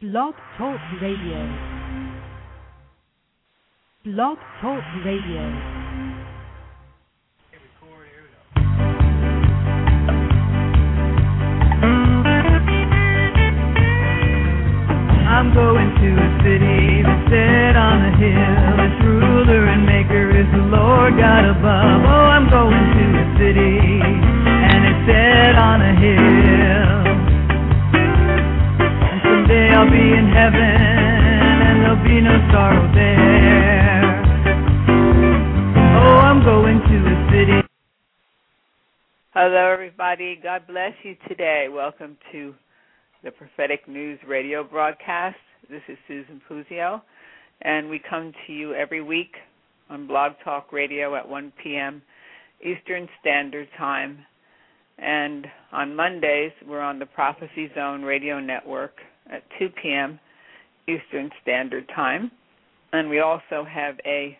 Blog Talk Radio. Blog Talk Radio. I'm going to a city that's set on a hill. Its ruler and maker is the Lord God above. Oh, I'm going to a city and it's set on a hill. I'll be in heaven and there'll be no sorrow there. Oh, I'm going to a city. Hello, everybody. God bless you today. Welcome to the Prophetic News Radio broadcast. This is Susan Puzio, and we come to you every week on Blog Talk Radio at 1 p.m. Eastern Standard Time. And on Mondays, we're on the Prophecy Zone Radio Network at 2 p.m. Eastern Standard Time. And we also have a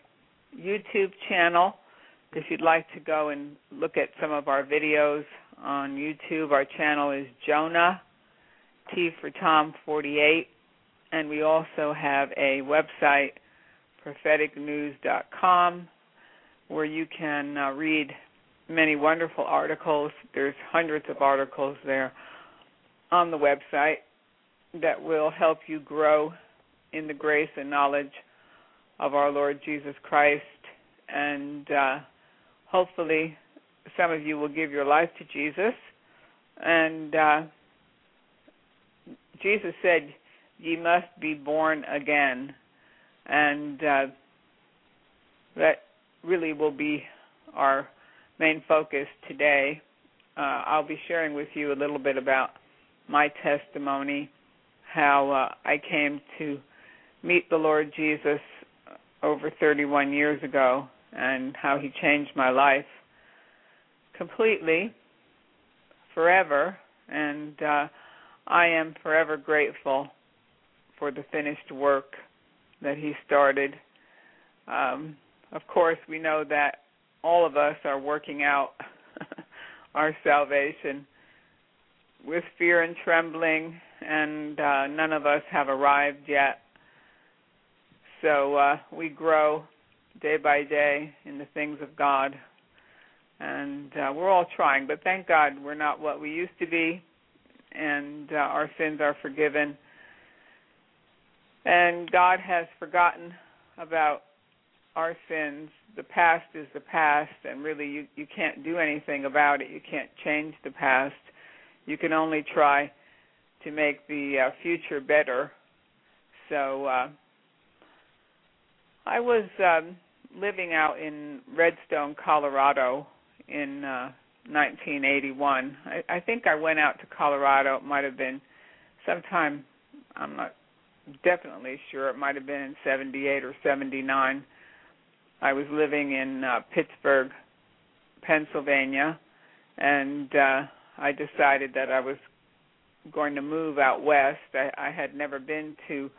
YouTube channel. If you'd like to go and look at some of our videos on YouTube, our channel is Jonah T for Tom 48, and we also have a website, propheticnews.com, where you can uh, read many wonderful articles. There's hundreds of articles there on the website that will help you grow in the grace and knowledge of our Lord Jesus Christ, and uh, hopefully, some of you will give your life to Jesus and. Uh, Jesus said, "Ye must be born again," and uh, that really will be our main focus today. Uh, I'll be sharing with you a little bit about my testimony, how uh, I came to meet the Lord Jesus over 31 years ago, and how He changed my life completely, forever, and uh, I am forever grateful for the finished work that he started. Um, of course, we know that all of us are working out our salvation with fear and trembling, and uh, none of us have arrived yet. So uh, we grow day by day in the things of God, and uh, we're all trying. But thank God we're not what we used to be and uh, our sins are forgiven. And God has forgotten about our sins. The past is the past, and really, you you can't do anything about it. You can't change the past. You can only try to make the uh, future better. So, uh, I was um, living out in Redstone, Colorado, in uh, 1981. I, I think I went out to Colorado. It might have been sometime. I'm not definitely sure. It might have been in 78 or 79. I was living in uh, Pittsburgh, Pennsylvania, and uh, I decided that I was going to move out west. I, I had never been to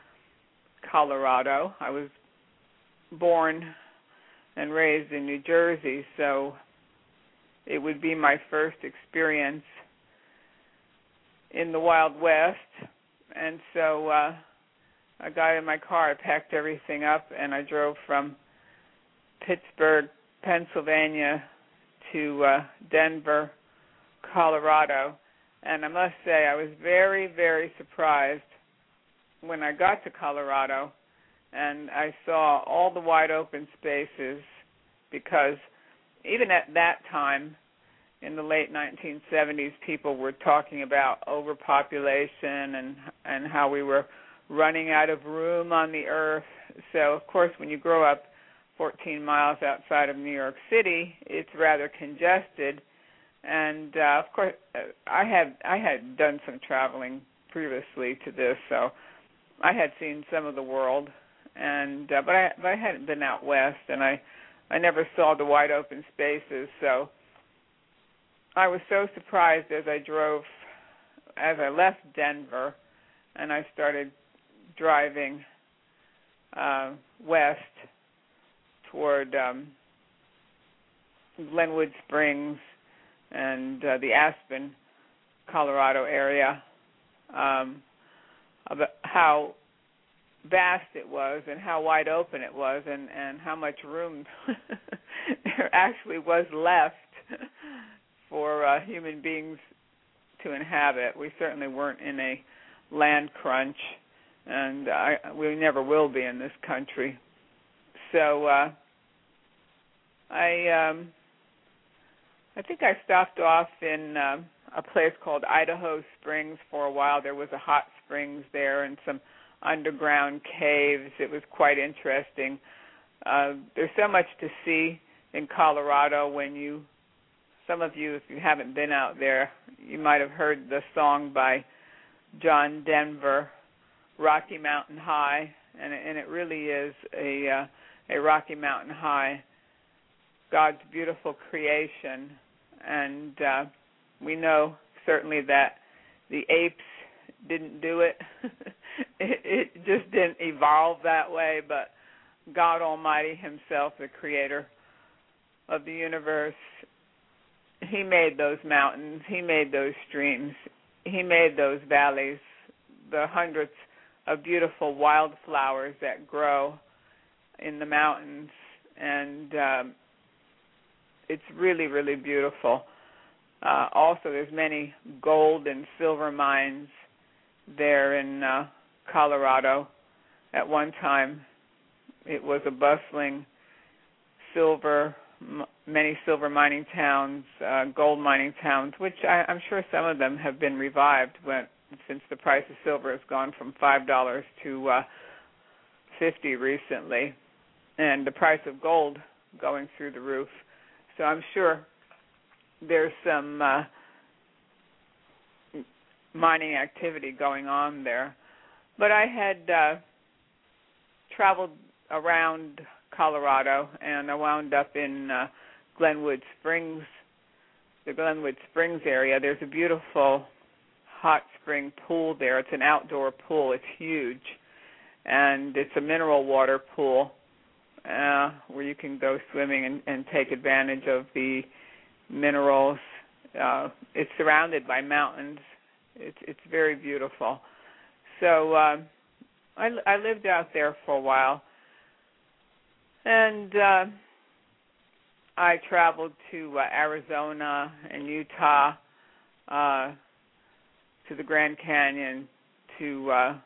Colorado. I was born and raised in New Jersey, so it would be my first experience in the Wild West. And so uh I got in my car, I packed everything up and I drove from Pittsburgh, Pennsylvania to uh Denver, Colorado. And I must say I was very very surprised when I got to Colorado and I saw all the wide open spaces because even at that time in the late 1970s people were talking about overpopulation and and how we were running out of room on the earth so of course when you grow up 14 miles outside of New York City it's rather congested and uh, of course I had I had done some traveling previously to this so I had seen some of the world. And uh, but I but I hadn't been out west and I I never saw the wide open spaces, so I was so surprised as I drove, as I left Denver, and I started driving uh, west toward um, Glenwood Springs and uh, the Aspen, Colorado area. Um, about how vast it was and how wide open it was and and how much room there actually was left for uh, human beings to inhabit. We certainly weren't in a land crunch, and I, we never will be in this country. So uh, I um, I think I stopped off in uh, a place called Idaho Springs for a while. There was a hot springs there and some underground caves. It was quite interesting. Uh, there's so much to see in Colorado when you some of you if you haven't been out there you might have heard the song by John Denver Rocky Mountain High and it really is a uh, a Rocky Mountain High God's beautiful creation and uh we know certainly that the apes didn't do it. it it just didn't evolve that way, but God Almighty himself the creator of the universe he made those mountains, he made those streams, he made those valleys, the hundreds of beautiful wildflowers that grow in the mountains and um it's really really beautiful uh also there's many gold and silver mines there in uh Colorado at one time it was a bustling silver many silver mining towns, uh, gold mining towns, which I, I'm sure some of them have been revived when since the price of silver has gone from five dollars to uh, fifty recently, and the price of gold going through the roof. So I'm sure there's some uh, mining activity going on there. But I had uh, traveled around Colorado, and I wound up in uh, Glenwood Springs, the Glenwood Springs area. There's a beautiful hot spring pool there. It's an outdoor pool. It's huge, and it's a mineral water pool uh, where you can go swimming and, and take advantage of the minerals. Uh, it's surrounded by mountains. It's it's very beautiful. So uh, I I lived out there for a while and uh, I traveled to uh, Arizona and Utah, uh, to the Grand Canyon, to uh,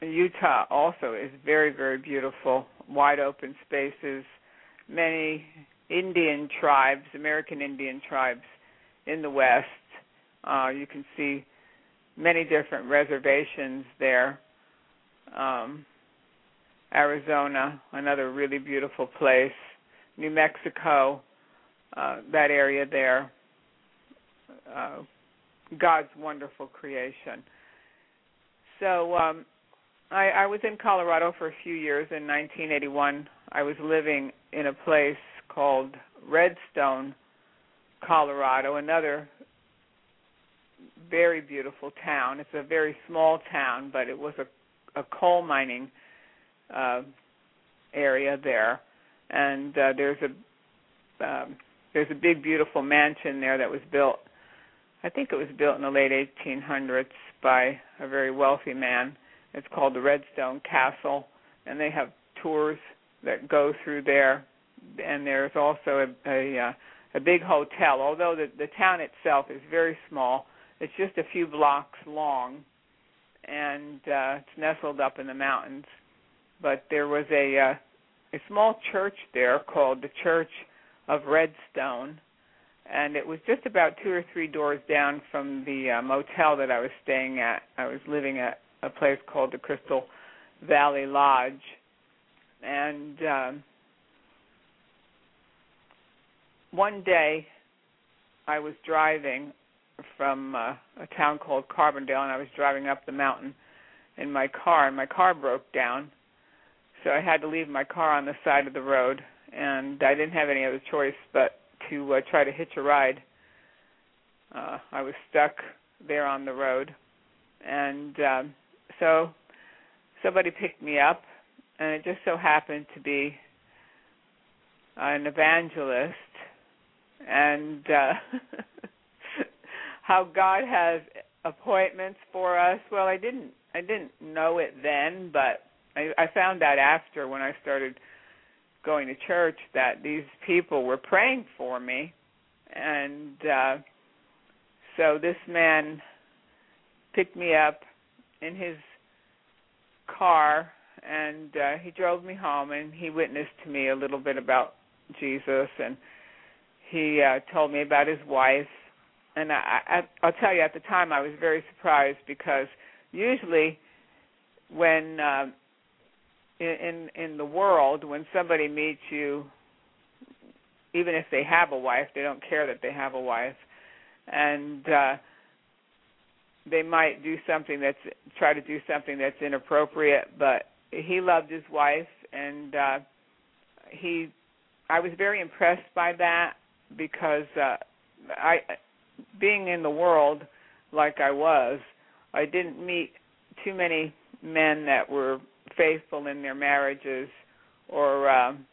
Utah. Also, is very very beautiful, wide open spaces, many Indian tribes, American Indian tribes in the west. Uh, you can see many different reservations there. Um, Arizona, another really beautiful place, New Mexico, uh, that area there, uh, God's wonderful creation. So um, I, I was in Colorado for a few years. In 1981, I was living in a place called Redstone, Colorado, another very beautiful town. It's a very small town, but it was a, a coal mining uh, area there, and uh, there's a um, there's a big beautiful mansion there that was built. I think it was built in the late 1800s by a very wealthy man. It's called the Redstone Castle, and they have tours that go through there. And there's also a a, uh, a big hotel. Although the the town itself is very small, it's just a few blocks long, and uh, it's nestled up in the mountains but there was a uh, a small church there called the Church of Redstone, and it was just about two or three doors down from the uh, motel that I was staying at. I was living at a place called the Crystal Valley Lodge, and um, one day I was driving from uh, a town called Carbondale, and I was driving up the mountain in my car, and my car broke down. So I had to leave my car on the side of the road, and I didn't have any other choice but to uh, try to hitch a ride. Uh, I was stuck there on the road, and um, so somebody picked me up, and it just so happened to be an evangelist, and uh, how God has appointments for us. Well, I didn't I didn't know it then, but I, I found out after when I started going to church that these people were praying for me, and uh, so this man picked me up in his car and uh, he drove me home and he witnessed to me a little bit about Jesus and he uh, told me about his wife. And I, I I'll tell you at the time I was very surprised because usually when uh, in in the world when somebody meets you even if they have a wife they don't care that they have a wife. And uh they might do something that's try to do something that's inappropriate but he loved his wife and uh he I was very impressed by that because uh I being in the world like I was I didn't meet too many men that were faithful in their marriages or um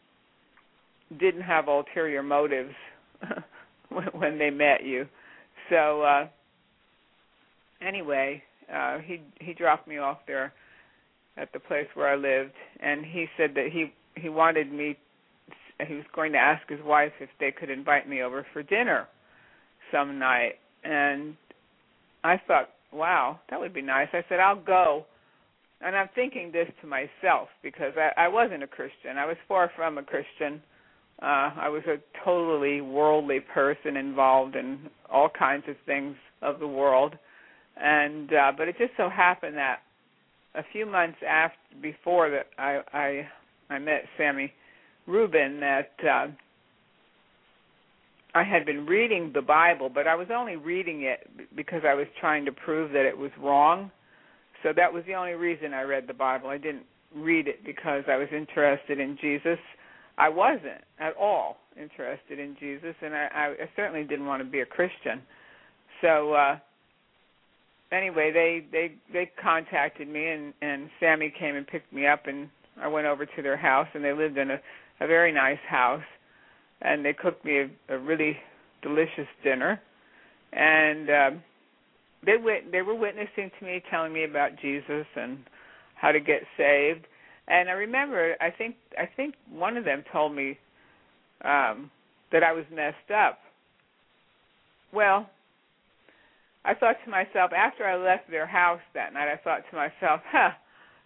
didn't have ulterior motives when they met you. So uh anyway, uh he he dropped me off there at the place where I lived and he said that he he wanted me he was going to ask his wife if they could invite me over for dinner some night and I thought, wow, that would be nice. I said, I'll go. And I'm thinking this to myself because I, I wasn't a Christian. I was far from a Christian. Uh I was a totally worldly person involved in all kinds of things of the world and uh, but it just so happened that a few months after before that I I I met Sammy Rubin that uh, I had been reading the Bible, but I was only reading it because I was trying to prove that it was wrong. So that was the only reason I read the Bible. I didn't read it because I was interested in Jesus. I wasn't at all interested in Jesus, and I, I certainly didn't want to be a Christian. So uh, anyway, they they they contacted me and and Sammy came and picked me up and I went over to their house and they lived in a a very nice house. And they cooked me a, a really delicious dinner. And um they went they were witnessing to me telling me about Jesus and how to get saved. And I remember I think I think one of them told me um that I was messed up. Well I thought to myself after I left their house that night, I thought to myself, huh,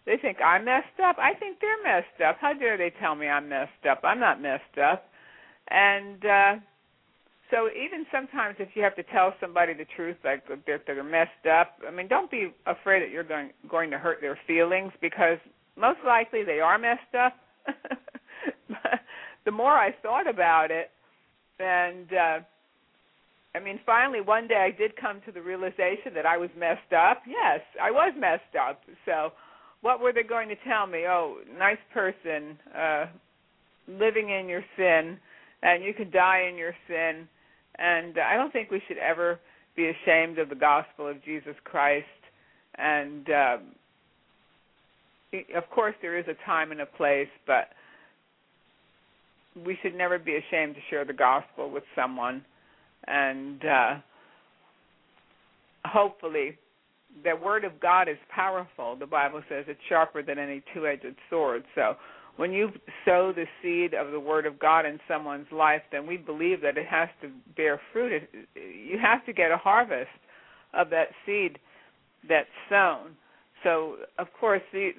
they think I'm messed up. I think they're messed up. How dare they tell me I'm messed up? I'm not messed up. And uh so even sometimes if you have to tell somebody the truth like that they're messed up, I mean don't be afraid that you're going going to hurt their feelings because most likely they are messed up. the more I thought about it and uh I mean, finally, one day I did come to the realization that I was messed up. Yes, I was messed up. So, what were they going to tell me? Oh, nice person, uh, living in your sin, and you could die in your sin. And I don't think we should ever be ashamed of the gospel of Jesus Christ. And um, of course, there is a time and a place, but we should never be ashamed to share the gospel with someone and uh, hopefully the word of God is powerful. The Bible says it's sharper than any two-edged sword. So when you sow the seed of the word of God in someone's life, then we believe that it has to bear fruit. It, you have to get a harvest of that seed that's sown. So of course the,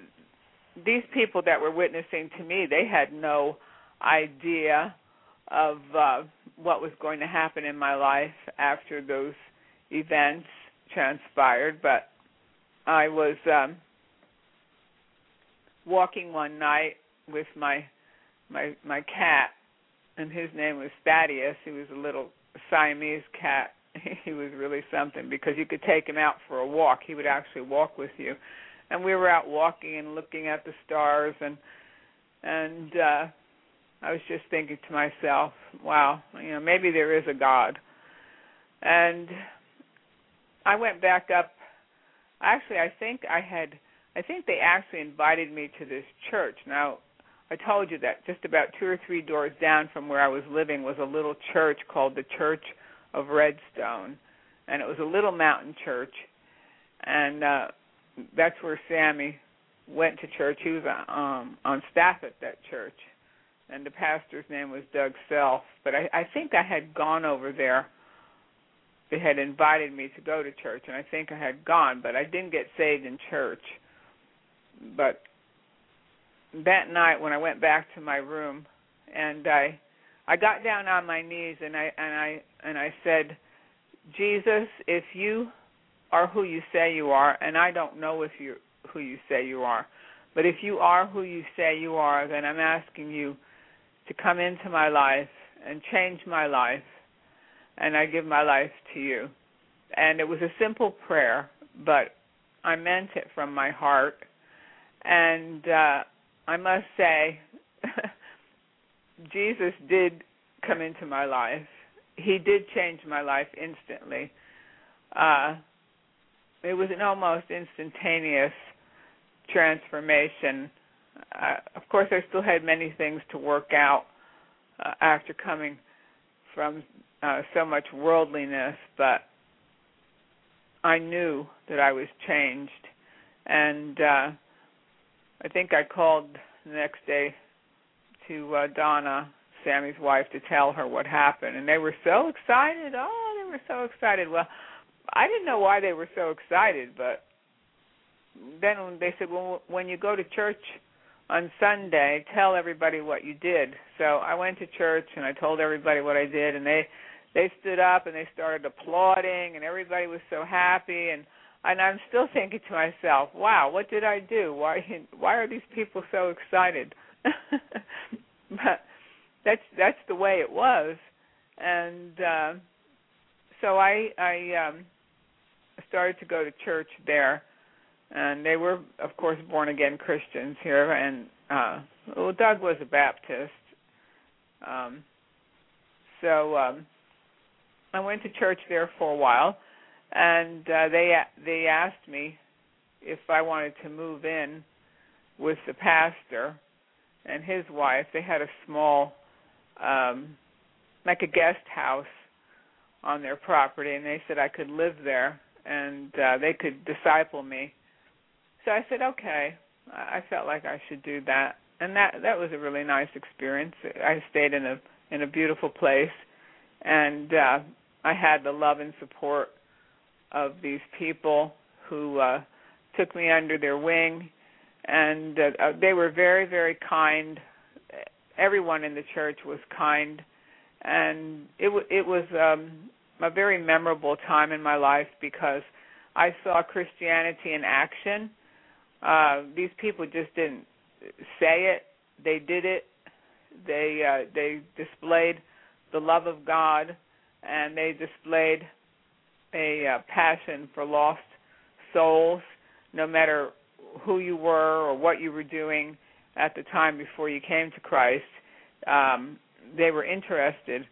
these people that were witnessing to me, they had no idea of uh, what was going to happen in my life after those events transpired. But I was um, walking one night with my my my cat, and his name was Thaddeus. He was a little Siamese cat. he was really something because you could take him out for a walk. He would actually walk with you, and we were out walking and looking at the stars and and uh I was just thinking to myself, wow, you know, maybe there is a God. And I went back up. Actually, I think I had I think they actually invited me to this church. Now, I told you that just about two or three doors down from where I was living was a little church called the Church of Redstone, and it was a little mountain church. and uh that's where Sammy went to church. He was um on staff at that church, and the pastor's name was Doug Self. But I, I think I had gone over there. They had invited me to go to church, and I think I had gone, but I didn't get saved in church. But that night when I went back to my room, and I I got down on my knees and I and I and I said, Jesus, if you are who you say you are, and I don't know if you who you say you are, but if you are who you say you are, then I'm asking you to come into my life and change my life, and I give my life to you. And it was a simple prayer, but I meant it from my heart, and uh, I must say. Jesus did come into my life. He did change my life instantly. Uh, it was an almost instantaneous transformation. Uh, of course, I still had many things to work out uh, after coming from uh, so much worldliness, but I knew that I was changed, and uh, I think I called the next day to uh, Donna, Sammy's wife, to tell her what happened, and they were so excited. Oh, they were so excited. Well, I didn't know why they were so excited, but then they said, "Well, when you go to church on Sunday, tell everybody what you did." So I went to church and I told everybody what I did, and they they stood up and they started applauding, and everybody was so happy and and I'm still thinking to myself, "Wow, what did I do? Why why are these people so excited?" but that's that's the way it was, and uh, so I I um, started to go to church there, and they were of course born again Christians here, and uh, well Doug was a Baptist, um, so um, I went to church there for a while, and uh, they they asked me if I wanted to move in with the pastor and his wife. They had a small, um, like a guest house on their property, and they said I could live there. And uh, they could disciple me. So I said, okay. I felt like I should do that, and that that was a really nice experience. I stayed in a in a beautiful place, and uh, I had the love and support of these people who uh, took me under their wing and uh, they were very very kind everyone in the church was kind and it w- it was um a very memorable time in my life because I saw Christianity in action uh these people just didn't say it they did it they uh they displayed the love of God and they displayed a uh, passion for lost souls no matter who you were or what you were doing at the time before you came to Christ. Um, they were interested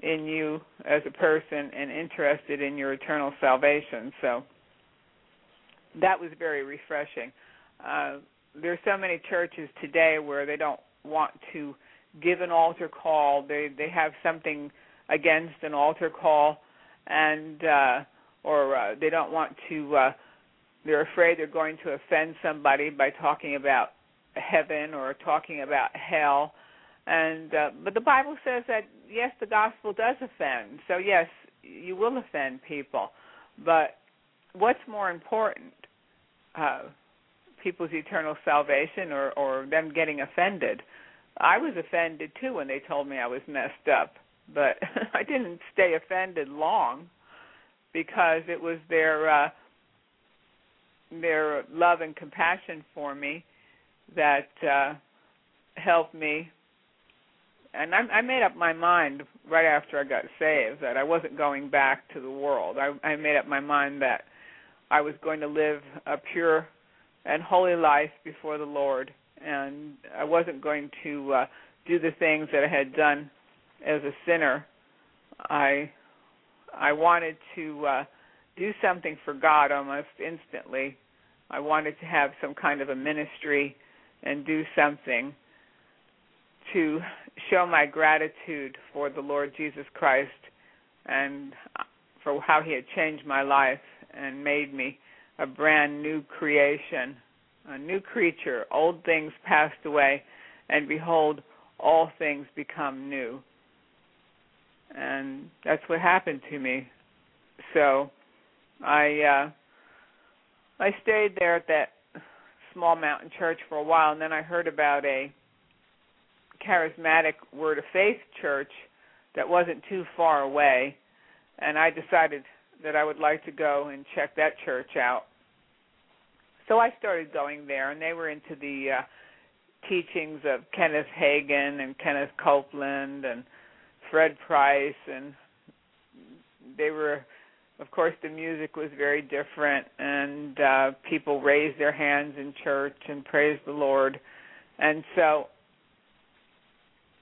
in you as a person and interested in your eternal salvation. So that was very refreshing. Uh, there are so many churches today where they don't want to give an altar call. They they have something against an altar call, and uh, or uh, they don't want to uh, they're afraid they're going to offend somebody by talking about heaven or talking about hell. And uh, but the Bible says that yes, the gospel does offend. So yes, you will offend people. But what's more important? Uh, people's eternal salvation or or them getting offended. I was offended too when they told me I was messed up, but I didn't stay offended long because it was their uh their love and compassion for me that uh helped me and I, I made up my mind right after I got saved that I wasn't going back to the world. I, I made up my mind that I was going to live a pure and holy life before the Lord, and I wasn't going to uh, do the things that I had done as a sinner. I I wanted to uh, do something for God almost instantly. I wanted to have some kind of a ministry and do something to show my gratitude for the Lord Jesus Christ and for how he had changed my life and made me a brand new creation, a new creature. Old things passed away, and behold, all things become new. And that's what happened to me. So I uh I stayed there at that small mountain church for a while and then I heard about a charismatic word of faith church that wasn't too far away and I decided that I would like to go and check that church out. So I started going there, and they were into the uh, teachings of Kenneth Hagin and Kenneth Copeland and Fred Price, and they were, of course, the music was very different, and uh, people raised their hands in church and praised the Lord, and so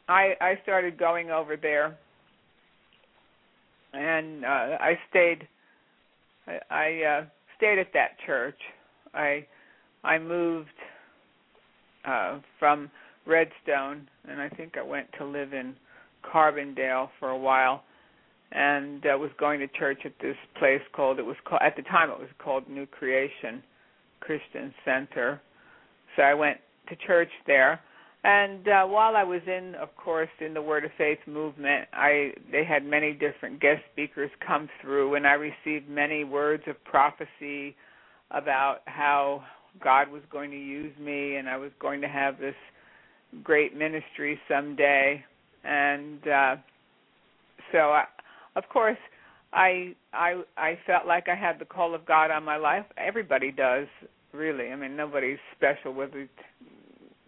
I I started going over there and uh, I stayed. I, I uh, stayed at that church. I I moved uh, from Redstone, and I think I went to live in Carbondale for a while, and uh, was going to church at this place called it was called at the time it was called New Creation Christian Center. So I went to church there and uh, while I was in, of course, in the Word of Faith movement, I they had many different guest speakers come through, and I received many words of prophecy about how God was going to use me, and I was going to have this great ministry someday. And uh, so, I, of course, I I I felt like I had the call of God on my life. Everybody does, really. I mean, nobody's special whether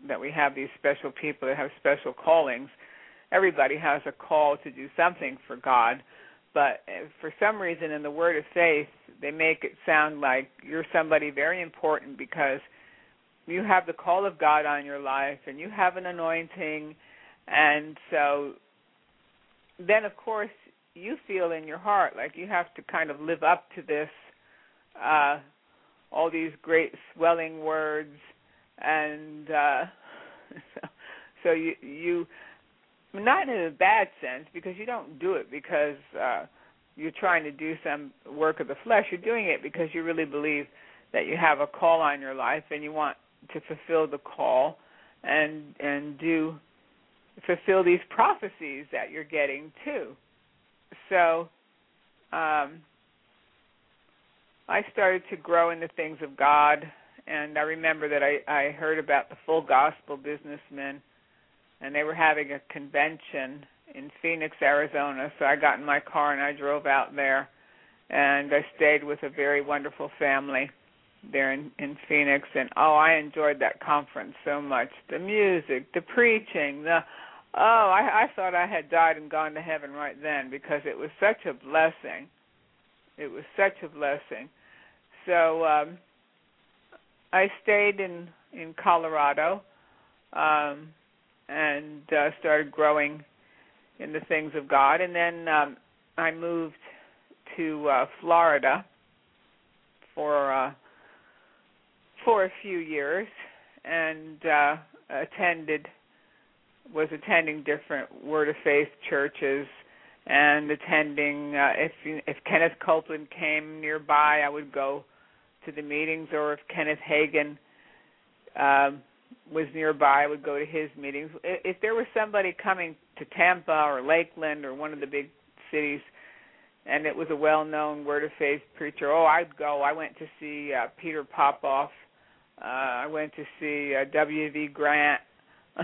that we have these special people that have special callings. Everybody has a call to do something for God, but for some reason in the word of faith, they make it sound like you're somebody very important because you have the call of God on your life and you have an anointing and so then of course you feel in your heart like you have to kind of live up to this uh all these great swelling words and uh so, so you you not in a bad sense because you don't do it because uh you're trying to do some work of the flesh. You're doing it because you really believe that you have a call on your life and you want to fulfill the call and and do fulfill these prophecies that you're getting too. So um I started to grow in the things of God and I remember that I I heard about the full gospel businessmen, and they were having a convention in Phoenix, Arizona. So I got in my car and I drove out there, and I stayed with a very wonderful family there in in Phoenix. And oh, I enjoyed that conference so much. The music, the preaching, the oh, I I thought I had died and gone to heaven right then because it was such a blessing. It was such a blessing. So um I stayed in in Colorado um, and uh, started growing in the things of God, and then um, I moved to uh, Florida for uh, for a few years and uh, attended was attending different Word of Faith churches and attending uh, if if Kenneth Copeland came nearby, I would go to the meetings, or if Kenneth Hagin um, was nearby, I would go to his meetings. If there was somebody coming to Tampa or Lakeland or one of the big cities, and it was a well-known Word of Faith preacher, oh, I'd go. I went to see uh, Peter Popoff. Uh, I went to see uh, W.V. Grant.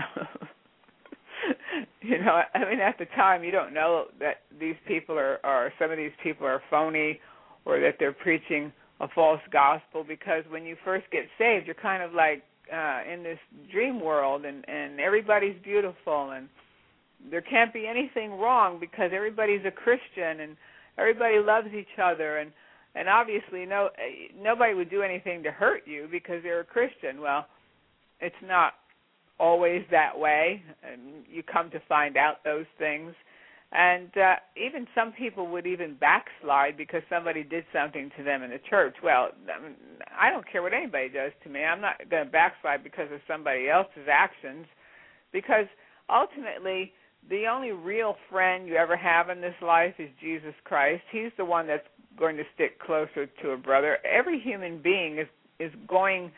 you know, I mean, at the time, you don't know that these people are, are some of these people are phony, or that they're preaching a false gospel because when you first get saved you're kind of like uh in this dream world and and everybody's beautiful and there can't be anything wrong because everybody's a Christian and everybody loves each other and and obviously no nobody would do anything to hurt you because they're a Christian. Well it's not always that way and you come to find out those things and uh, even some people would even backslide because somebody did something to them in the church. Well, I don't care what anybody does to me. I'm not going to backslide because of somebody else's actions, because ultimately the only real friend you ever have in this life is Jesus Christ. He's the one that's going to stick closer to a brother. Every human being is is going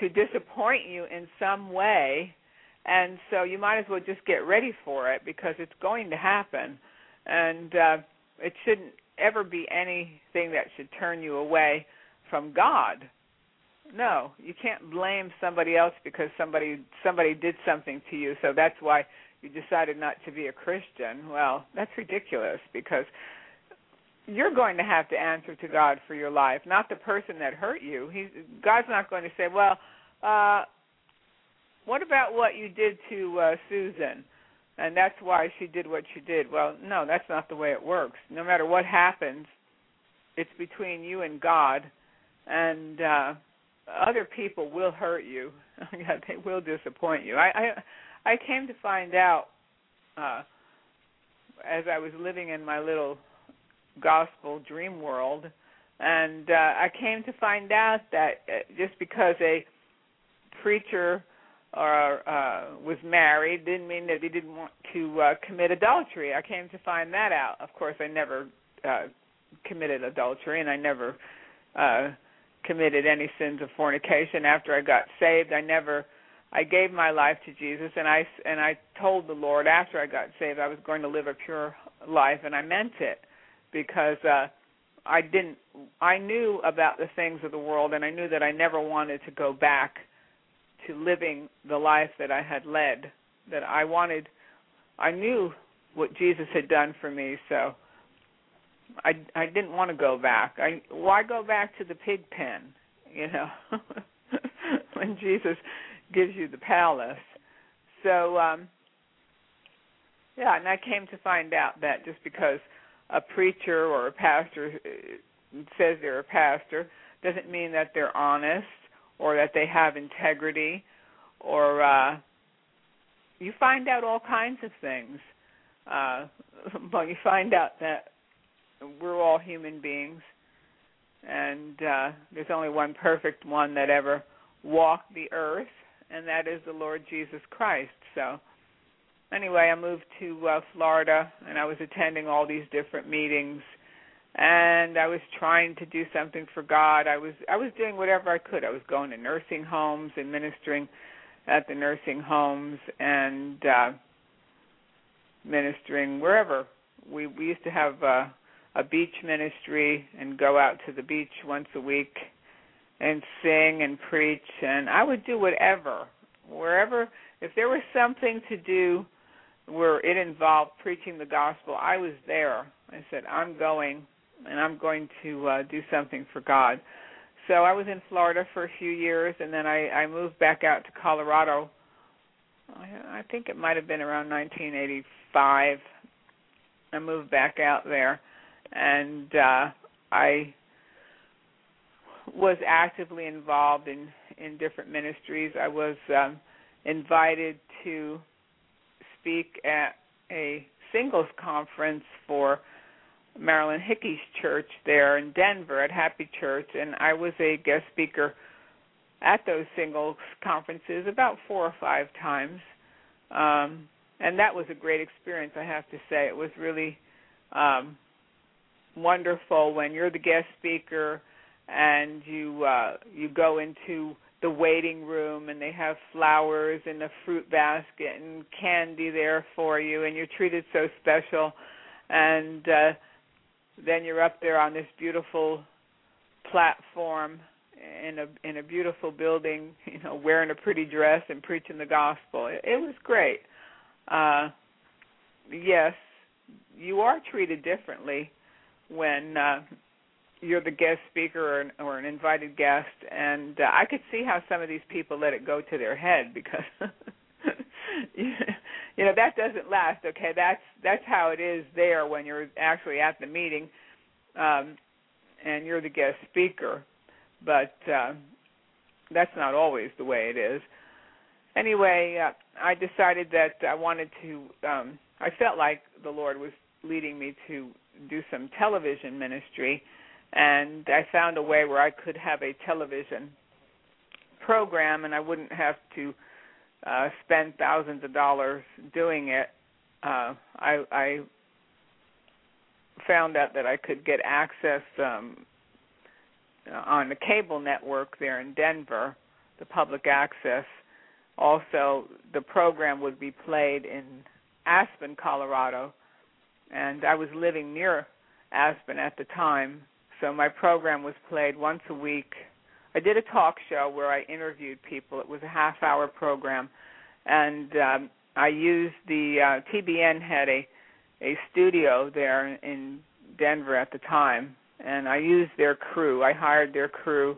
to disappoint you in some way, and so you might as well just get ready for it because it's going to happen, and uh, it shouldn't ever be anything that should turn you away from God. No, you can't blame somebody else because somebody somebody did something to you, so that's why you decided not to be a Christian. Well, that's ridiculous because you're going to have to answer to God for your life, not the person that hurt you. He's God's not going to say, "Well, uh what about what you did to uh Susan?" And that's why she did what she did. Well, no, that's not the way it works. No matter what happens, it's between you and God, and uh other people will hurt you. they will disappoint you. I I I came to find out uh as I was living in my little gospel dream world and uh I came to find out that uh, just because a preacher or uh was married didn't mean that he didn't want to uh commit adultery. I came to find that out. Of course, I never uh committed adultery and I never uh committed any sins of fornication after I got saved. I never I gave my life to Jesus and I and I told the Lord after I got saved I was going to live a pure life and I meant it because uh I didn't I knew about the things of the world and I knew that I never wanted to go back to living the life that I had led that I wanted I knew what Jesus had done for me so I I didn't want to go back. I why go back to the pig pen, you know, when Jesus gives you the palace. So um yeah, and I came to find out that just because a preacher or a pastor uh, says they're a pastor doesn't mean that they're honest or that they have integrity or uh you find out all kinds of things. Uh well you find out that we're all human beings and uh there's only one perfect one that ever walked the earth and that is the Lord Jesus Christ. So anyway, I moved to uh Florida and I was attending all these different meetings and I was trying to do something for God. I was I was doing whatever I could. I was going to nursing homes and ministering at the nursing homes and uh ministering wherever. We we used to have uh a beach ministry and go out to the beach once a week and sing and preach and I would do whatever wherever if there was something to do where it involved preaching the gospel I was there I said I'm going and I'm going to uh do something for God. So I was in Florida for a few years and then I I moved back out to Colorado. I, I think it might have been around 1985 I moved back out there and uh, I was actively involved in in different ministries. I was um, invited to speak at a singles conference for Marilyn Hickey's church there in Denver at Happy Church, and I was a guest speaker at those singles conferences about four or five times. Um, and that was a great experience, I have to say. It was really um, wonderful when you're the guest speaker and you uh you go into the waiting room and they have flowers and a fruit basket and candy there for you and you're treated so special and uh then you're up there on this beautiful platform in a in a beautiful building, you know, wearing a pretty dress and preaching the gospel. It, it was great. Uh yes, you are treated differently when uh, you're the guest speaker or an, or an invited guest, and uh, I could see how some of these people let it go to their head because you know that doesn't last. Okay, that's that's how it is there when you're actually at the meeting, um, and you're the guest speaker, but uh, that's not always the way it is. Anyway, uh, I decided that I wanted to. Um, I felt like the Lord was leading me to do some television ministry, and I found a way where I could have a television program, and I wouldn't have to uh, spend thousands of dollars doing it. uh, I, I found out that I could get access um, on the cable network there in Denver, the public access. Also, the program would be played in Aspen, Colorado, and I was living near Aspen at the time, so my program was played once a week. I did a talk show where I interviewed people. It was a half-hour program, and um, I used the uh, TBN had a a studio there in Denver at the time, and I used their crew. I hired their crew,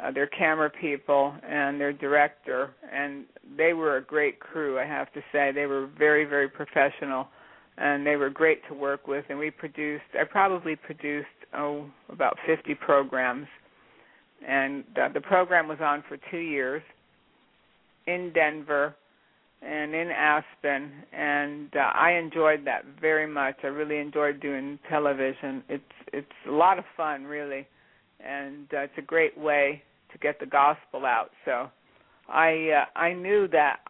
uh, their camera people, and their director, and they were a great crew. I have to say, they were very, very professional, and they were great to work with. And we produced. I probably produced oh about 50 programs, and uh, the program was on for two years in Denver and in Aspen, and uh, I enjoyed that very much. I really enjoyed doing television. It's it's a lot of fun, really, and uh, it's a great way to get the gospel out. So, I uh, I knew that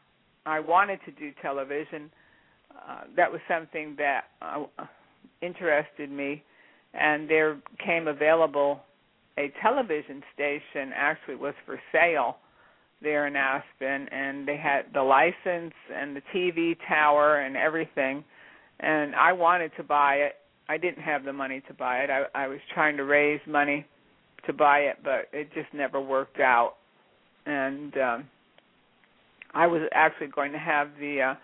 I wanted to do television. Uh, that was something that uh, interested me, and there came available a television station. Actually, was for sale there in Aspen, and they had the license and the TV tower and everything. And I wanted to buy it. I didn't have the money to buy it. I, I was trying to raise money to buy it, but it just never worked out. And um, I was actually going to have the uh,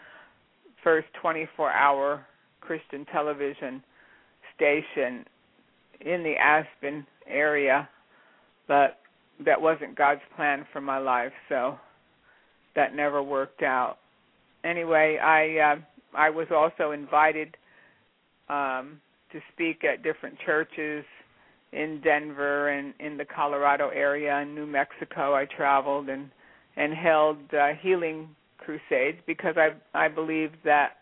first 24-hour Christian television station in the Aspen area, but that wasn't God's plan for my life, so that never worked out. Anyway, I uh, I was also invited um, to speak at different churches in Denver and in the Colorado area and New Mexico. I traveled and and held uh, healing crusades because I I believed that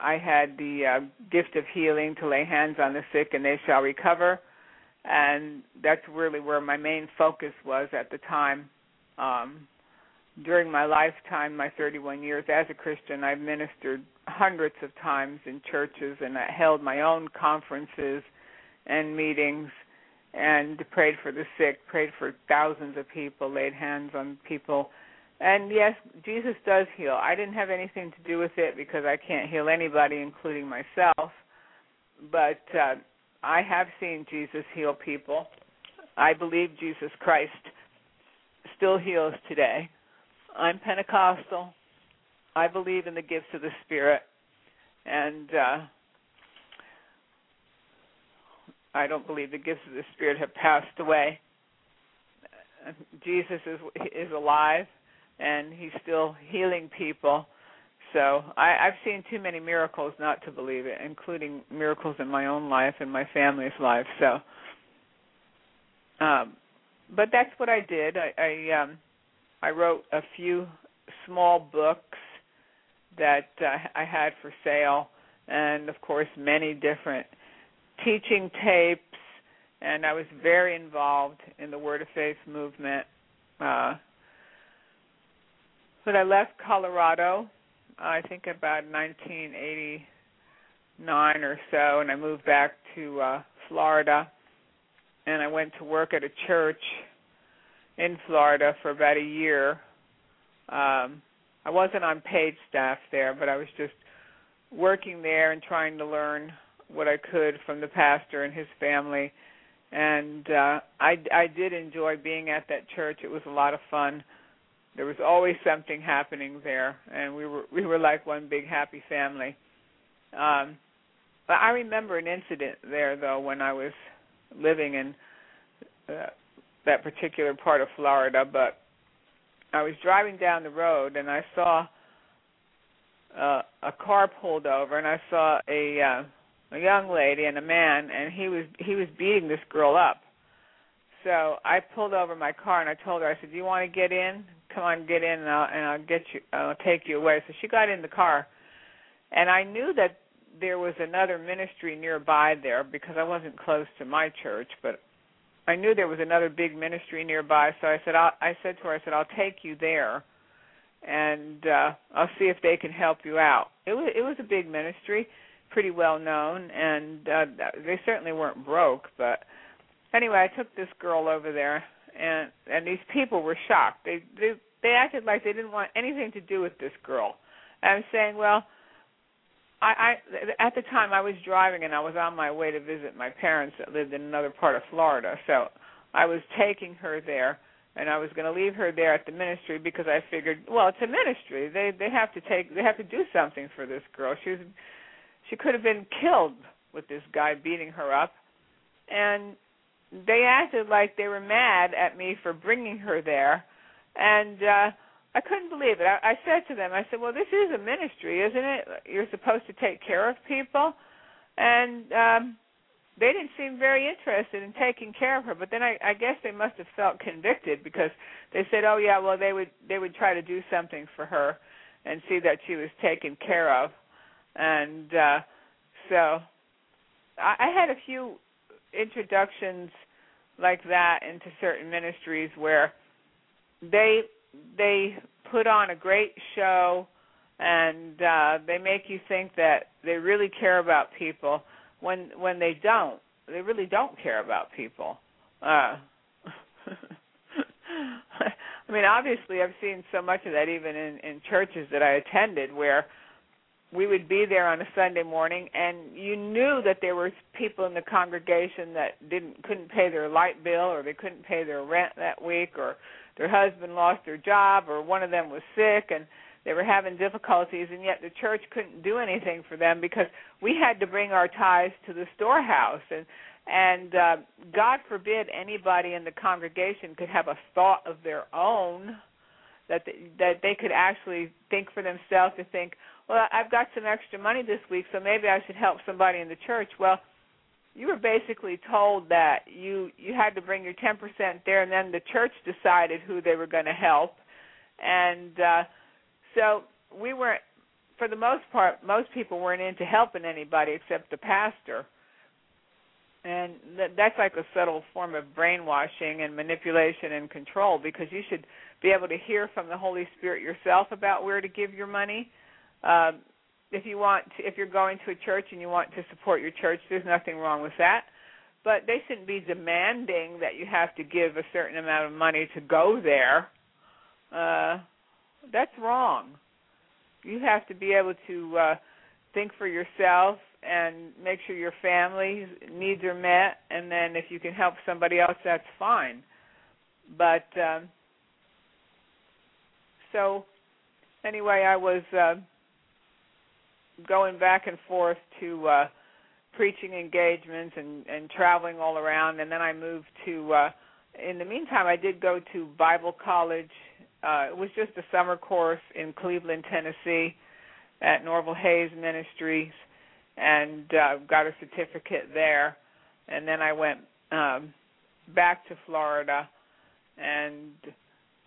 I had the uh, gift of healing to lay hands on the sick and they shall recover and that's really where my main focus was at the time. Um, during my lifetime, my 31 years as a Christian, I've ministered hundreds of times in churches, and I held my own conferences and meetings, and prayed for the sick, prayed for thousands of people, laid hands on people. And yes, Jesus does heal. I didn't have anything to do with it because I can't heal anybody, including myself. But uh, I have seen Jesus heal people. I believe Jesus Christ still heals today. I'm Pentecostal. I believe in the gifts of the Spirit. And uh, I don't believe the gifts of the Spirit have passed away. Jesus is is alive and he's still healing people so I, I've seen too many miracles not to believe it, including miracles in my own life and my family's life. So, um, but that's what I did. I, I um, I wrote a few small books that uh, I had for sale, and of course many different teaching tapes. And I was very involved in the Word of Faith movement. Uh, but I left Colorado I think about 1989 or so, and I moved back to uh, Florida, and I went to work at a church in Florida for about a year. Um, I wasn't on paid staff there, but I was just working there and trying to learn what I could from the pastor and his family. And uh I I did enjoy being at that church. It was a lot of fun there was always something happening there and we were we were like one big happy family um but i remember an incident there though when i was living in uh, that particular part of florida but i was driving down the road and i saw uh, a car pulled over and i saw a uh, a young lady and a man and he was he was beating this girl up so I pulled over my car and I told her, I said, "Do you want to get in? Come on, get in, and I'll, and I'll get you, I'll take you away. So she got in the car, and I knew that there was another ministry nearby there because I wasn't close to my church, but I knew there was another big ministry nearby. So I said, I'll, I said to her, I said, I'll take you there, and uh I'll see if they can help you out. It was it was a big ministry, pretty well known, and uh they certainly weren't broke. But anyway, I took this girl over there, and and these people were shocked. They they they acted like they didn't want anything to do with this girl. And I'm saying, well. I, I at the time I was driving and I was on my way to visit my parents that lived in another part of Florida. So I was taking her there and I was going to leave her there at the ministry because I figured, well, it's a ministry. They they have to take they have to do something for this girl. She was she could have been killed with this guy beating her up. And they acted like they were mad at me for bringing her there. And uh I couldn't believe it. I, I said to them, I said, "Well, this is a ministry, isn't it? You're supposed to take care of people." And um they didn't seem very interested in taking care of her. But then I, I guess they must have felt convicted because they said, "Oh yeah, well they would they would try to do something for her and see that she was taken care of." And uh so I, I had a few introductions like that into certain ministries where they they put on a great show and uh they make you think that they really care about people when when they don't. They really don't care about people. Uh I mean obviously I've seen so much of that even in in churches that I attended where we would be there on a Sunday morning and you knew that there were people in the congregation that didn't couldn't pay their light bill or they couldn't pay their rent that week or their husband lost their job or one of them was sick and they were having difficulties and yet the church couldn't do anything for them because we had to bring our tithes to the storehouse. And and uh god forbid anybody in the congregation could have a thought of their own that they, that they could actually think for themselves to think well i've got some extra money this week so maybe i should help somebody in the church. Well you were basically told that you you had to bring your 10% there and then the church decided who they were going to help. And uh so we weren't for the most part most people weren't into helping anybody except the pastor. And that, that's like a subtle form of brainwashing and manipulation and control because you should be able to hear from the holy spirit yourself about where to give your money um if you want to, if you're going to a church and you want to support your church there's nothing wrong with that. But they shouldn't be demanding that you have to give a certain amount of money to go there. Uh that's wrong. You have to be able to uh think for yourself and make sure your family's needs are met. And then if you can help somebody else that's fine. But um so anyway i was uh going back and forth to uh preaching engagements and and traveling all around and then i moved to uh in the meantime i did go to bible college. Uh it was just a summer course in cleveland tennessee at norval hayes ministries and uh got a certificate there. And then i went um back to florida and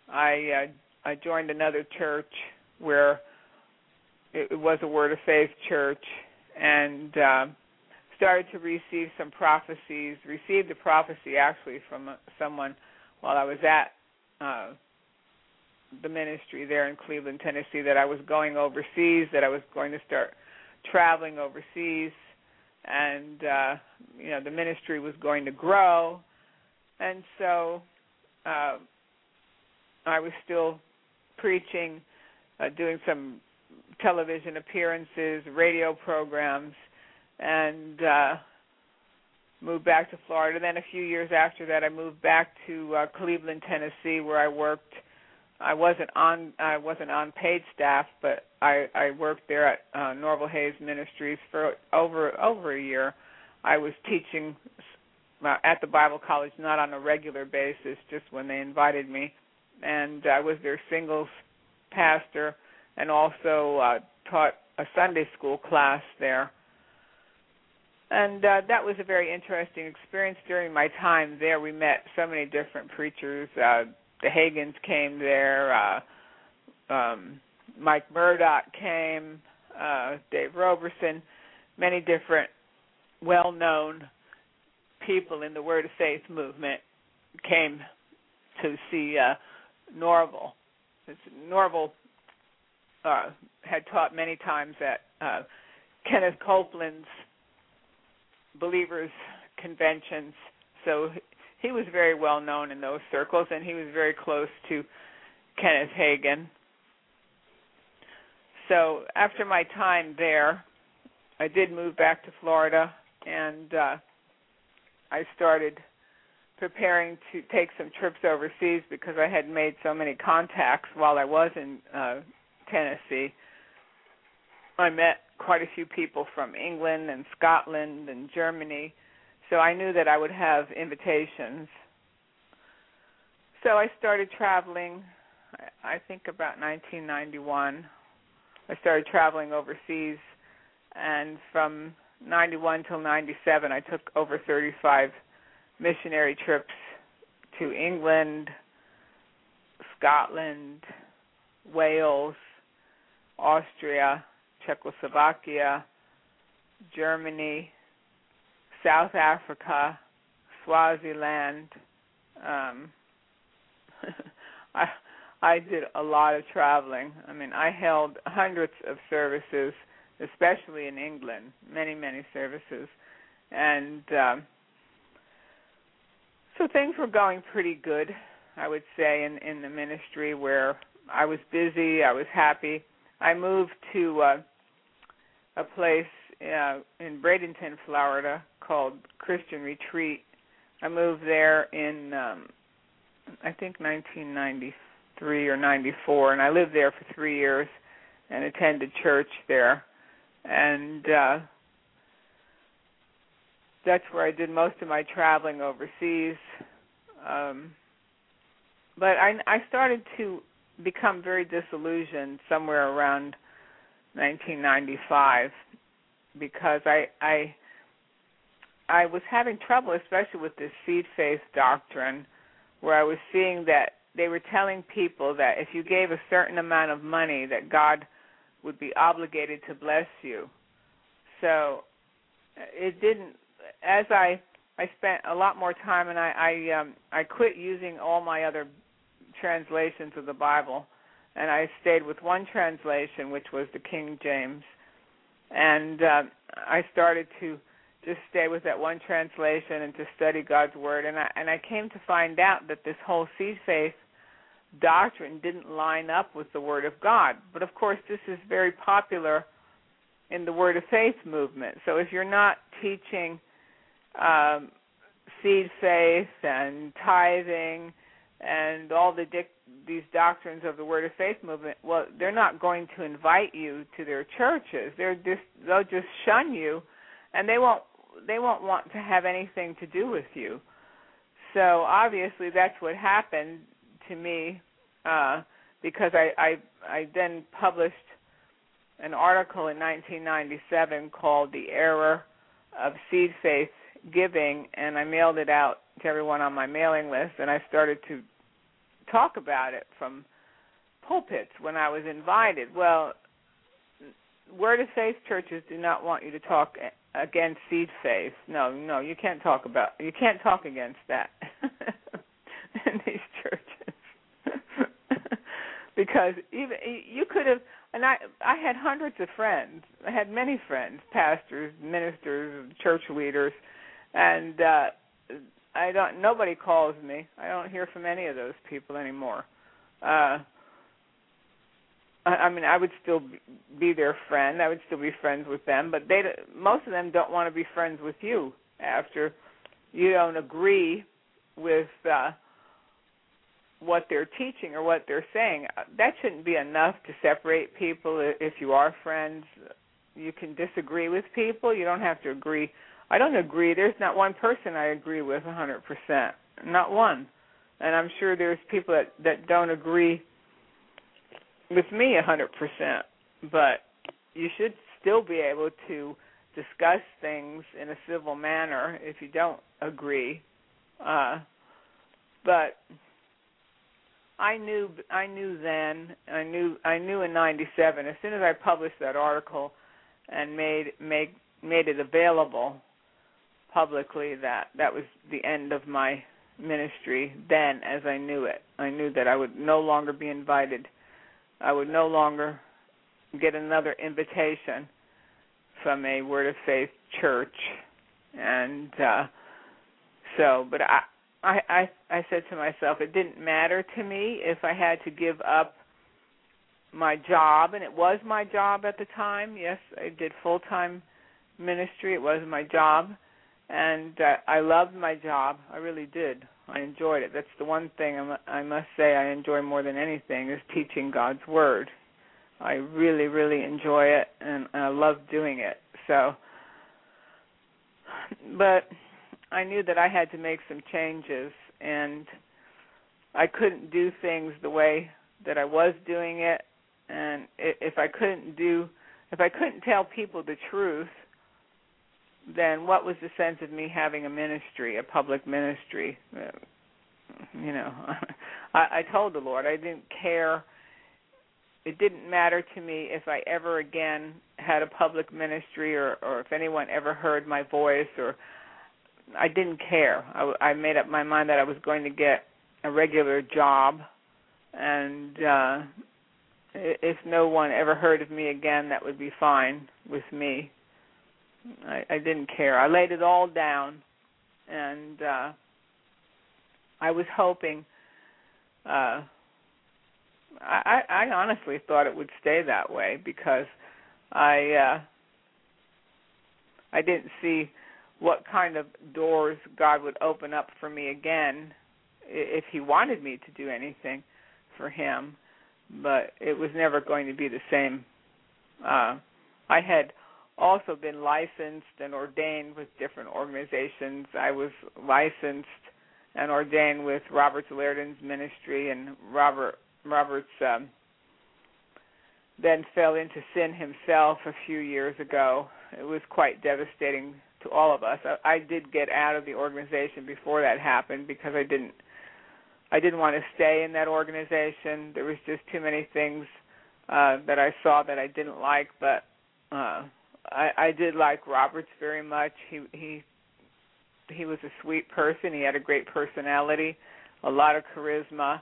i uh i joined another church where it, was a word of faith church and uh, started to receive some prophecies received a prophecy actually from uh, someone while i was at uh the ministry there in Cleveland, Tennessee that I was going overseas, that I was going to start traveling overseas. And uh you know the ministry was going to grow. And so uh I was still preaching uh, doing some television appearances radio programs and uh moved back to Florida. Then a few years after that I moved back to uh Cleveland Tennessee where I worked. I wasn't on I wasn't on paid staff, but I I worked there at uh, Norval Hayes Ministries for over over a year. I was teaching uh, at the Bible College, not on a regular basis, just when they invited me, and I was their singles pastor, and also uh, taught a Sunday school class there. And uh, that was a very interesting experience during my time there. We met so many different preachers. Uh, the Hagins came there. Uh, um, Mike Murdock came. Uh, Dave Roberson, many different well-known people in the Word of Faith movement came to see uh, Norval. It's, Norval uh, had taught many times at uh, Kenneth Copeland's Believers Conventions. So he was very well known in those circles, and he was very close to Kenneth Hagin. So after my time there, I did move back to Florida, and uh, I started preparing to take some trips overseas because I had made so many contacts while I was in uh, Tennessee. I met quite a few people from England and Scotland and Germany, so I knew that I would have invitations. So I started traveling, I think about 1991. I started traveling overseas, and from 91 till 97, I took over 35 missionary trips to England, Scotland, Wales, Austria, Czechoslovakia, Germany, South Africa, Swaziland. Um, I I did a lot of traveling. I mean, I held hundreds of services, especially in England, many many services, and um, so things were going pretty good. I would say in in the ministry where I was busy, I was happy. I moved to uh, a place uh, in Bradenton, Florida, called Christian Retreat. I moved there in um, I think 1993 or 94, and I lived there for three years and attended church there, and uh, that's where I did most of my traveling overseas. Um, but I, I started to become very disillusioned somewhere around 1995 because I I I was having trouble, especially with this seed faith doctrine, where I was seeing that they were telling people that if you gave a certain amount of money, that God would be obligated to bless you. So it didn't. As I I spent a lot more time, and I I um I quit using all my other translations of the Bible, and I stayed with one translation, which was the King James, and uh, I started to just stay with that one translation and to study God's word, and I and I came to find out that this whole seed faith doctrine didn't line up with the Word of God. But of course, this is very popular in the Word of Faith movement. So if you're not teaching um, seed faith and tithing and all the dic- these doctrines of the Word of Faith movement, well, they're not going to invite you to their churches. They're just they'll just shun you, and they won't they won't want to have anything to do with you. So obviously, that's what happened to me uh, because I, I I then published an article in 1997 called "The Error of Seed Faith Giving," and I mailed it out everyone on my mailing list, and I started to talk about it from pulpits when I was invited. Well, Word of Faith churches do not want you to talk against seed faith. No, no, you can't talk about you can't talk against that in these churches. because even you could have and I I had hundreds of friends. I had many friends, pastors, ministers, church leaders, and uh I don't. Nobody calls me. I don't hear from any of those people anymore. Uh, I, I mean, I would still be their friend. I would still be friends with them, but they most of them don't want to be friends with you after you don't agree with uh, what they're teaching or what they're saying. That shouldn't be enough to separate people. If you are friends, you can disagree with people. You don't have to agree I don't agree. There's not one person I agree with 100%. Not one. And I'm sure there's people that that don't agree with me 100%, but you should still be able to discuss things in a civil manner if you don't agree. Uh but I knew I knew then I knew I knew in 97 as soon as I published that article and made made made it available publicly that that was the end of my ministry then as I knew it. I knew that I would no longer be invited. I would no longer get another invitation from a Word of Faith church, and uh, so, but I, I, I, I said to myself, it didn't matter to me if I had to give up my job, and it was my job at the time. Yes, I did full time ministry. It was my job, and uh, I loved my job. I really did. I enjoyed it. That's the one thing I'm, I must say I enjoy more than anything is teaching God's word. I really, really enjoy it, and, and I love doing it. So, but I knew that I had to make some changes, and I couldn't do things the way that I was doing it. And if I couldn't do, if I couldn't tell people the truth, then what was the sense of me having a ministry, a public ministry? Uh, you know, I, I told the Lord I didn't care. It didn't matter to me if I ever again had a public ministry or or if anyone ever heard my voice or I didn't care. I, I made up my mind that I was going to get a regular job, and uh, if no one ever heard of me again, that would be fine with me. I, I didn't care. I laid it all down, and uh, I was hoping. Uh, I, I honestly thought it would stay that way because I uh, I didn't see what kind of doors God would open up for me again if He wanted me to do anything for Him, but it was never going to be the same. Uh, I had also been licensed and ordained with different organizations. I was licensed and ordained with Roberts Liardon's ministry, and Robert Roberts um, then fell into sin himself a few years ago. It was quite devastating to all of us. I, I did get out of the organization before that happened because I didn't I didn't want to stay in that organization. There was just too many things uh that I saw that I didn't like, but uh I I did like Roberts very much. He he he was a sweet person. He had a great personality, a lot of charisma,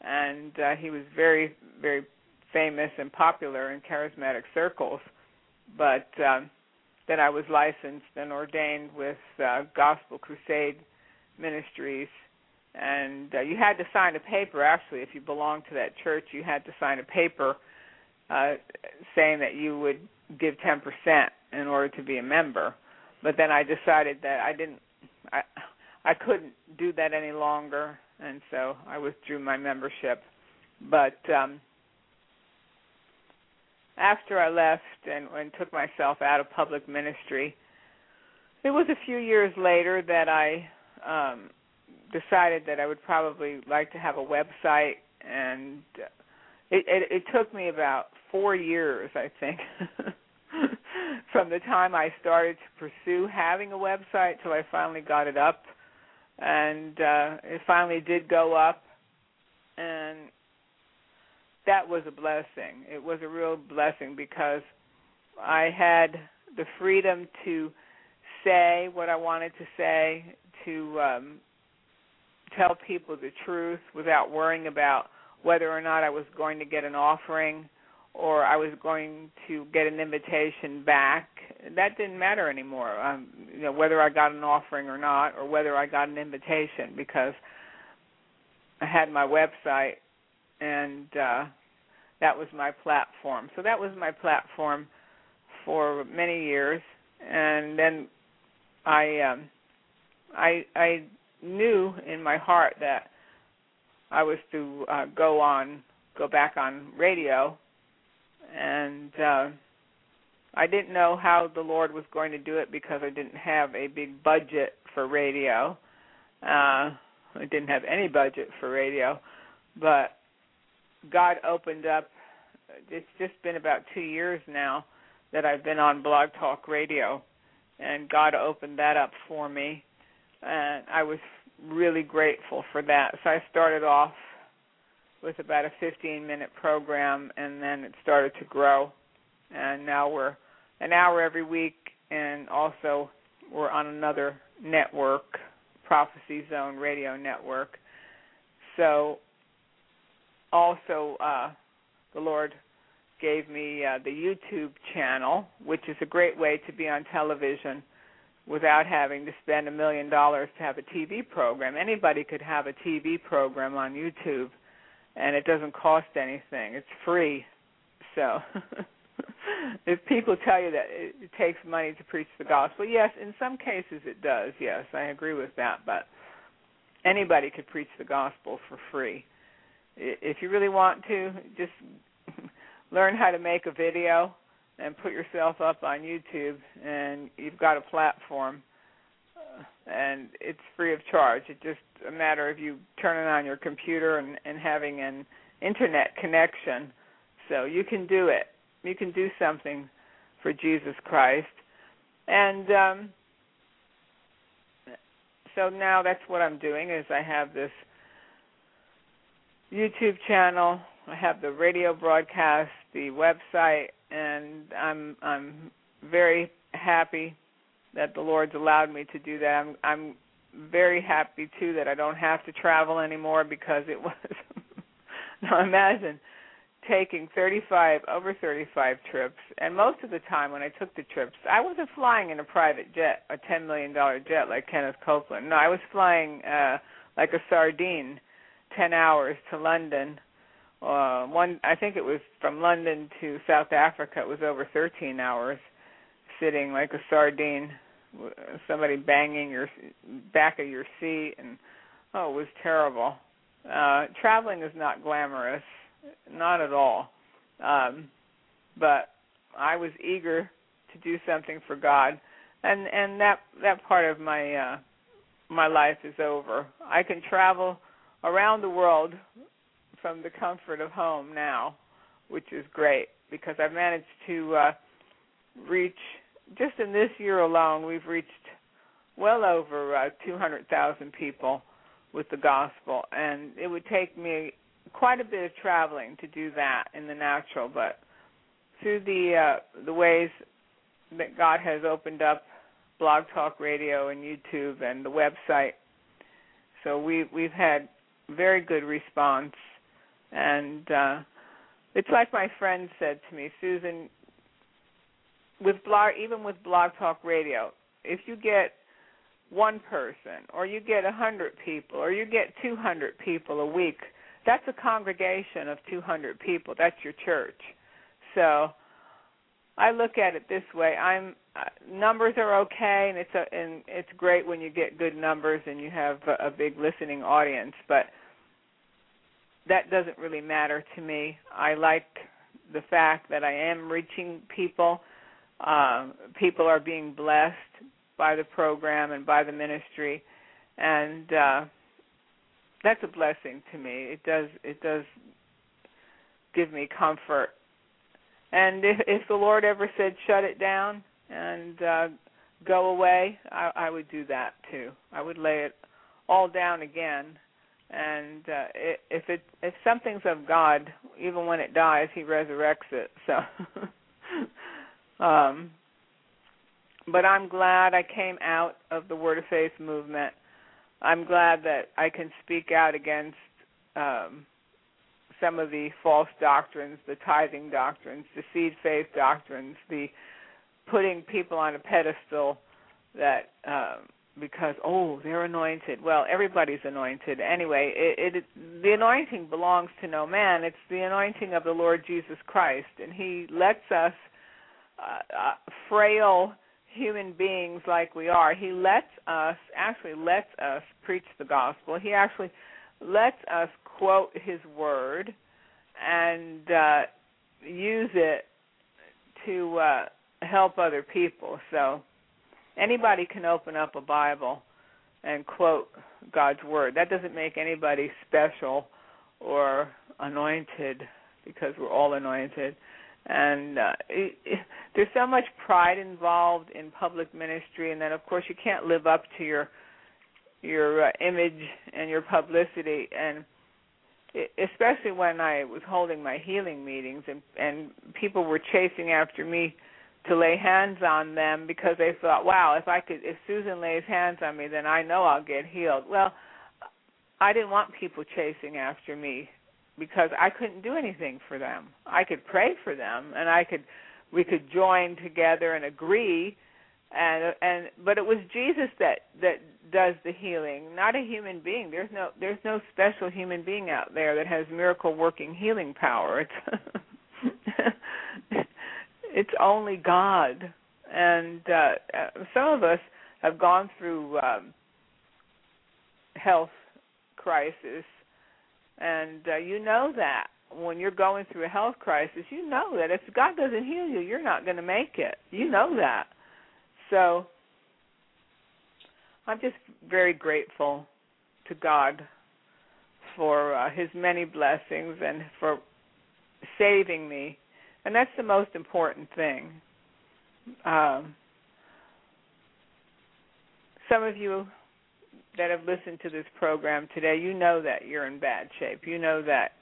and uh he was very very famous and popular in charismatic circles. But um then I was licensed and ordained with uh, Gospel Crusade Ministries, and uh, you had to sign a paper. Actually, if you belonged to that church, you had to sign a paper uh, saying that you would give ten percent in order to be a member. But then I decided that I didn't, I, I couldn't do that any longer, and so I withdrew my membership. But um, after I left and, and took myself out of public ministry, it was a few years later that I um, decided that I would probably like to have a website, and it, it, it took me about four years, I think, from the time I started to pursue having a website till I finally got it up, and uh, it finally did go up, and that was a blessing. It was a real blessing because I had the freedom to say what I wanted to say, to um, tell people the truth without worrying about whether or not I was going to get an offering or I was going to get an invitation back. That didn't matter anymore. Um, you know, whether I got an offering or not, or whether I got an invitation, because I had my website and uh, that was my platform. So that was my platform for many years, and then I um, I I knew in my heart that I was to uh, go on go back on radio, and uh, I didn't know how the Lord was going to do it because I didn't have a big budget for radio. Uh, I didn't have any budget for radio, but God opened up. It's just been about two years now that I've been on Blog Talk Radio, and God opened that up for me, and I was really grateful for that. So I started off with about a 15 minute program, and then it started to grow, and now we're an hour every week, and also we're on another network, Prophecy Zone Radio Network. So also uh, the Lord gave me uh, the YouTube channel, which is a great way to be on television without having to spend a million dollars to have a TV program. Anybody could have a TV program on YouTube, and it doesn't cost anything. It's free. So, if people tell you that it, takes money to preach the gospel, yes, in some cases it does. Yes, I agree with that. But anybody could preach the gospel for free. If you really want to, just learn how to make a video and put yourself up on YouTube, and you've got a platform, and it's free of charge. It's just a matter of you turning on your computer and, and having an internet connection. So you can do it. You can do something for Jesus Christ, and um, so now that's what I'm doing. Is I have this YouTube channel. I have the radio broadcast, the website, and I'm I'm very happy that the Lord's allowed me to do that. I'm I'm very happy too that I don't have to travel anymore because it was now imagine taking 35 over 35 trips and most of the time when I took the trips I wasn't flying in a private jet a 10 million dollar jet like Kenneth Copeland no I was flying uh like a sardine 10 hours to London uh, one I think it was from London to South Africa. It was over 13 hours, sitting like a sardine, somebody banging your back of your seat, and oh, it was terrible. Uh, traveling is not glamorous, not at all. Um, but I was eager to do something for God, and and that that part of my uh, my life is over. I can travel around the world from the comfort of home now, which is great because I've managed to uh, reach just in this year alone we've reached well over uh, 200,000 people with the gospel. And it would take me quite a bit of traveling to do that in the natural. But through the uh, the ways that God has opened up blog talk radio and YouTube and the website. So we we've had very good response. And uh it's like my friend said to me, Susan, with blog even with blog talk radio, if you get one person or you get a hundred people or you get two hundred people a week, that's a congregation of two hundred people. That's your church. So I look at it this way. I'm uh, numbers are okay, and it's a and it's great when you get good numbers and you have a, a big listening audience. But that doesn't really matter to me. I like the fact that I am reaching people. Uh, people are being blessed by the program and by the ministry, and uh, that's a blessing to me. It does it does give me comfort. And if, if the Lord ever said shut it down and uh, go away, I, I would do that too. I would lay it all down again and uh, if it if something's of God, even when it dies, He resurrects it. So, um, but I'm glad I came out of the Word of Faith movement. I'm glad that I can speak out against um, some of the false doctrines, the tithing doctrines, the seed faith doctrines, the putting people on a pedestal that um, because oh they're anointed. Well everybody's anointed. Anyway it, it the anointing belongs to no man. It's the anointing of the lord jesus christ. And he lets us uh, uh, frail human beings like we are he lets us actually lets us preach the gospel he actually lets us quote his word and uh use it to uh help other people so anybody can open up a Bible and quote God's word. That doesn't make anybody special or anointed because we're all anointed. And uh, it, it, there's so much pride involved in public ministry, and then of course you can't live up to your your uh, image and your publicity. And it, especially when I was holding my healing meetings, and and people were chasing after me to lay hands on them because they thought, wow, if I could, if Susan lays hands on me, then I know I'll get healed. Well, I didn't want people chasing after me because I couldn't do anything for them. I could pray for them and I could we could join together and agree and and but it was Jesus that that does the healing, not a human being. There's no there's no special human being out there that has miracle working healing power. It's it's only God. And uh, some of us have gone through um, health crisis, and uh, you know that when you're going through a health crisis, you know that if God doesn't heal you, you're not going to make it. You know that. So I'm just very grateful to God for uh, His many blessings and for saving me, and that's the most important thing. Um, some of you that have listened to this program today, you know that you're in bad shape. You know that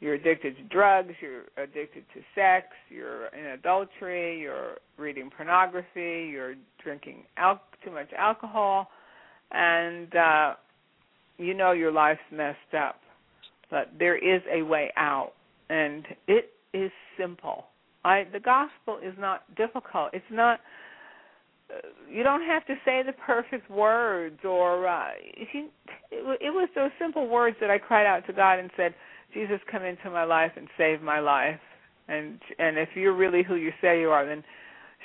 you're addicted to drugs, you're addicted to sex, you're in adultery, you're reading pornography, you're drinking al- too much alcohol, and uh, you know your life's messed up. But there is a way out, and it is simple. I the gospel is not difficult. It's not. You don't have to say the perfect words, or uh, you, it, it was those simple words that I cried out to God and said Jesus, come into my life and save my life. And and if you're really who you say you are, then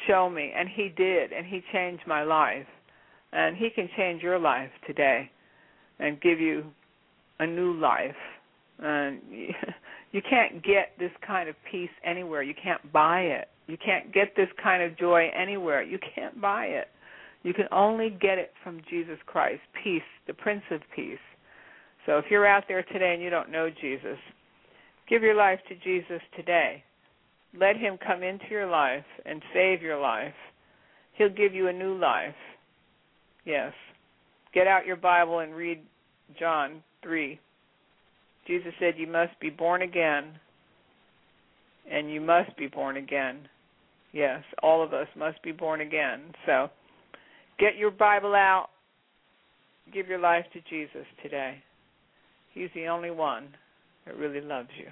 show me. And he did, and he changed my life. And he can change your life today and give you a new life. And you can't get this kind of peace anywhere. You can't buy it. You can't get this kind of joy anywhere. You can't buy it. You can only get it from Jesus Christ, peace, the Prince of Peace. So if you're out there today and you don't know Jesus, give your life to Jesus today. Let him come into your life and save your life. He'll give you a new life. Yes. Get out your Bible and read John 3. Jesus said you must be born again. And you must be born again. Yes, all of us must be born again. So get your Bible out. Give your life to Jesus today. He's the only one that really loves you.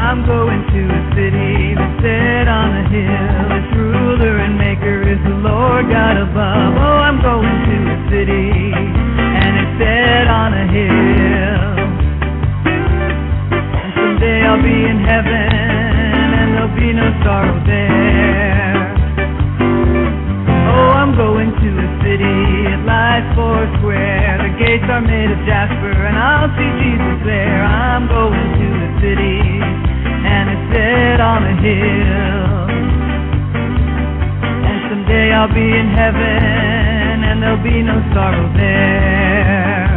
I'm going to a city set on a hill. Its ruler and maker is the Lord God above. Oh, I'm going to a city and it's set on a hill. And someday I'll be in heaven and there'll be no sorrow there. Oh, I'm going to a city, it lies four square. The gates are made of jasper, and I'll see Jesus there. I'm going to a city, on a hill. And someday I'll be in heaven, and there'll be no sorrow there.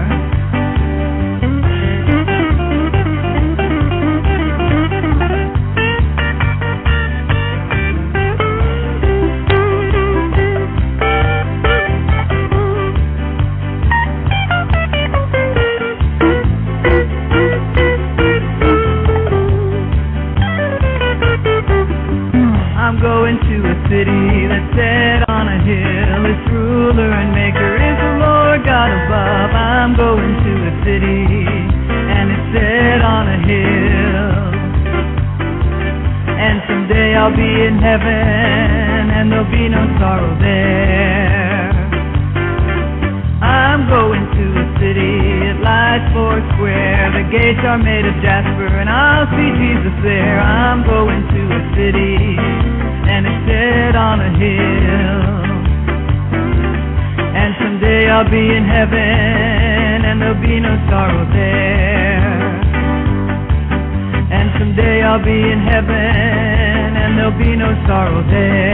Heaven and there'll be no sorrow there. I'm going to a city, it lies four square. The gates are made of jasper, and I'll see Jesus there. I'm going to a city, and it's set on a hill. And someday I'll be in heaven, and there'll be no sorrow there. And someday I'll be in heaven, sorrow there.